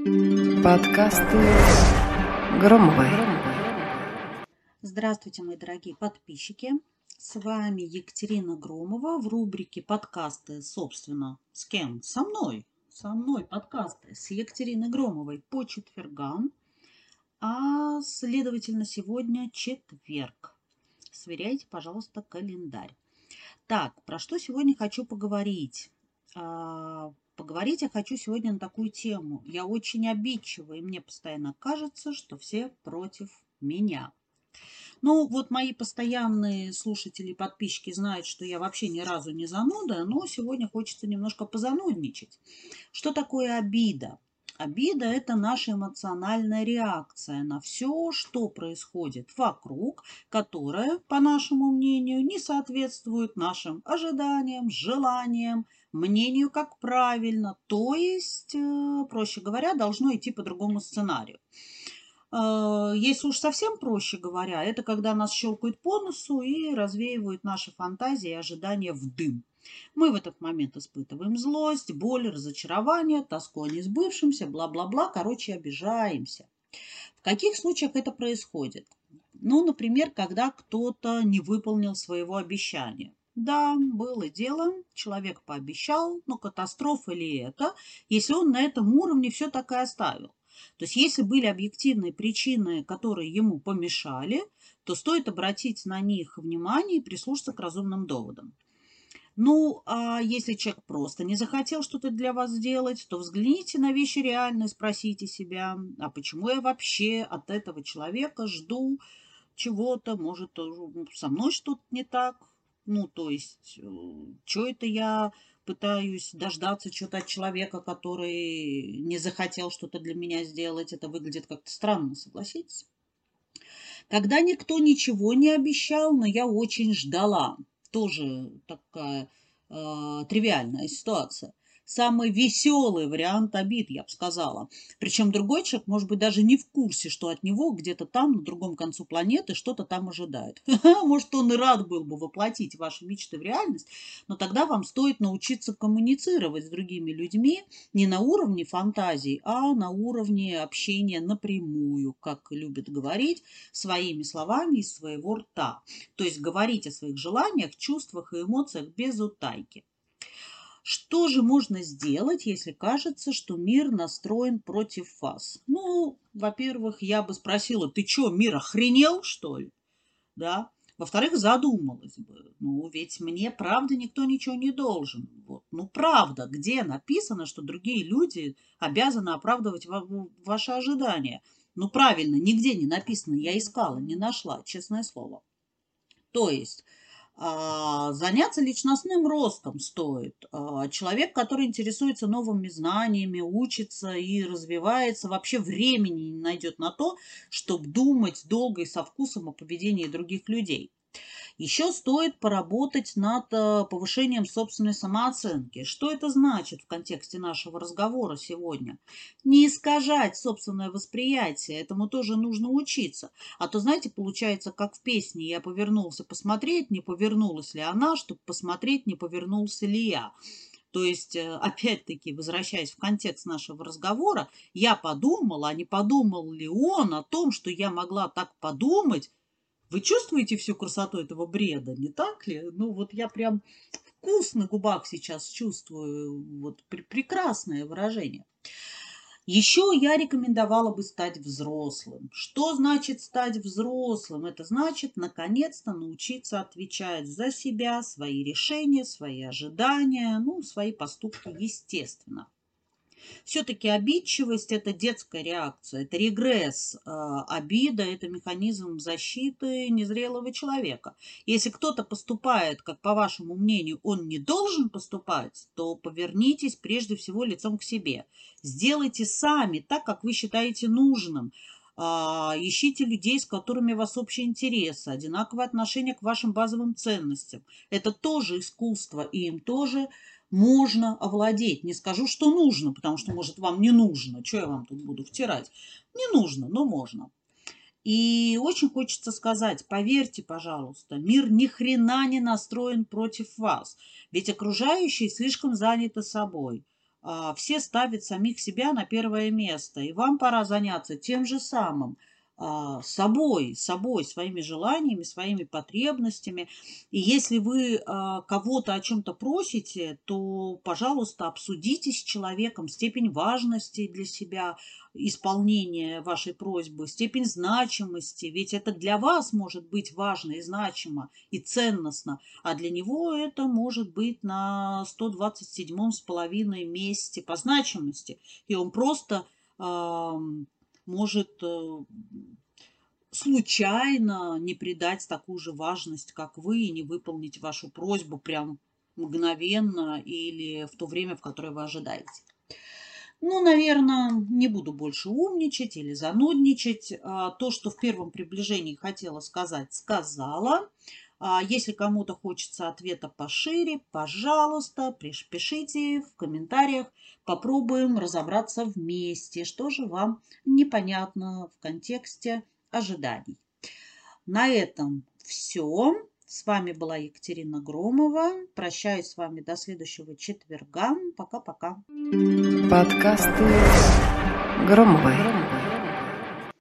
Подкасты Громовой. Здравствуйте, мои дорогие подписчики. С вами Екатерина Громова в рубрике подкасты, собственно, с кем? Со мной. Со мной подкасты с Екатериной Громовой по четвергам. А, следовательно, сегодня четверг. Сверяйте, пожалуйста, календарь. Так, про что сегодня хочу поговорить? А, поговорить я хочу сегодня на такую тему. Я очень обидчива, и мне постоянно кажется, что все против меня. Ну, вот мои постоянные слушатели и подписчики знают, что я вообще ни разу не зануда, но сегодня хочется немножко позанудничать. Что такое обида? Обида – это наша эмоциональная реакция на все, что происходит вокруг, которая, по нашему мнению, не соответствует нашим ожиданиям, желаниям, мнению как правильно, то есть, э, проще говоря, должно идти по другому сценарию. Э, если уж совсем проще говоря, это когда нас щелкают по носу и развеивают наши фантазии и ожидания в дым. Мы в этот момент испытываем злость, боль, разочарование, тоску о несбывшемся, бла-бла-бла, короче, обижаемся. В каких случаях это происходит? Ну, например, когда кто-то не выполнил своего обещания. Да, было дело, человек пообещал, но катастрофа ли это, если он на этом уровне все так и оставил? То есть если были объективные причины, которые ему помешали, то стоит обратить на них внимание и прислушаться к разумным доводам. Ну, а если человек просто не захотел что-то для вас сделать, то взгляните на вещи реально и спросите себя, а почему я вообще от этого человека жду чего-то, может, со мной что-то не так, ну, то есть, э, что это я пытаюсь дождаться что-то от человека, который не захотел что-то для меня сделать. Это выглядит как-то странно, согласитесь? Когда никто ничего не обещал, но я очень ждала. Тоже такая э, тривиальная ситуация самый веселый вариант обид, я бы сказала. Причем другой человек, может быть, даже не в курсе, что от него где-то там, на другом концу планеты, что-то там ожидает. Может, он и рад был бы воплотить ваши мечты в реальность, но тогда вам стоит научиться коммуницировать с другими людьми не на уровне фантазий, а на уровне общения напрямую, как любят говорить, своими словами из своего рта. То есть говорить о своих желаниях, чувствах и эмоциях без утайки. Что же можно сделать, если кажется, что мир настроен против вас? Ну, во-первых, я бы спросила, ты что, мир охренел, что ли? Да. Во-вторых, задумалась бы. Ну, ведь мне, правда, никто ничего не должен. Вот. Ну, правда, где написано, что другие люди обязаны оправдывать ваши ожидания? Ну, правильно, нигде не написано. Я искала, не нашла, честное слово. То есть заняться личностным ростом стоит. А, человек, который интересуется новыми знаниями, учится и развивается, вообще времени не найдет на то, чтобы думать долго и со вкусом о поведении других людей. Еще стоит поработать над э, повышением собственной самооценки. Что это значит в контексте нашего разговора сегодня? Не искажать собственное восприятие, этому тоже нужно учиться. А то, знаете, получается, как в песне «Я повернулся посмотреть, не повернулась ли она, чтобы посмотреть, не повернулся ли я». То есть, э, опять-таки, возвращаясь в контекст нашего разговора, я подумала, а не подумал ли он о том, что я могла так подумать, вы чувствуете всю красоту этого бреда, не так ли? Ну вот я прям вкус на губах сейчас чувствую, вот пр прекрасное выражение. Еще я рекомендовала бы стать взрослым. Что значит стать взрослым? Это значит наконец-то научиться отвечать за себя, свои решения, свои ожидания, ну, свои поступки, естественно. Все-таки обидчивость – это детская реакция, это регресс. А, обида – это механизм защиты незрелого человека. Если кто-то поступает, как по вашему мнению, он не должен поступать, то повернитесь прежде всего лицом к себе. Сделайте сами так, как вы считаете нужным а, ищите людей, с которыми у вас общие интересы, одинаковое отношение к вашим базовым ценностям. Это тоже искусство, и им тоже можно овладеть. Не скажу, что нужно, потому что, может, вам не нужно. Что я вам тут буду втирать? Не нужно, но можно. И очень хочется сказать, поверьте, пожалуйста, мир ни хрена не настроен против вас. Ведь окружающие слишком заняты собой. а, все ставят самих себя на первое место, и вам пора заняться тем же самым – собой, собой, своими желаниями, своими потребностями. И если вы а, кого-то о чем-то просите, то, пожалуйста, обсудите с человеком степень важности для себя исполнения вашей просьбы, степень значимости. Ведь это для вас может быть важно и значимо, и ценностно, а для него это может быть на 127 с половиной месте по значимости. И он просто может э, случайно не придать такую же важность, как вы, и не выполнить вашу просьбу прям мгновенно или в то время, в которое вы ожидаете. Ну, наверное, не буду больше умничать или занудничать. А, то, что в первом приближении хотела сказать, сказала. А если кому-то хочется ответа пошире, пожалуйста, пишите в комментариях. Попробуем разобраться вместе, что же вам непонятно в контексте ожиданий. На этом все. С вами была Екатерина Громова. Прощаюсь с вами до следующего четверга. Пока-пока. Подкасты Громовой.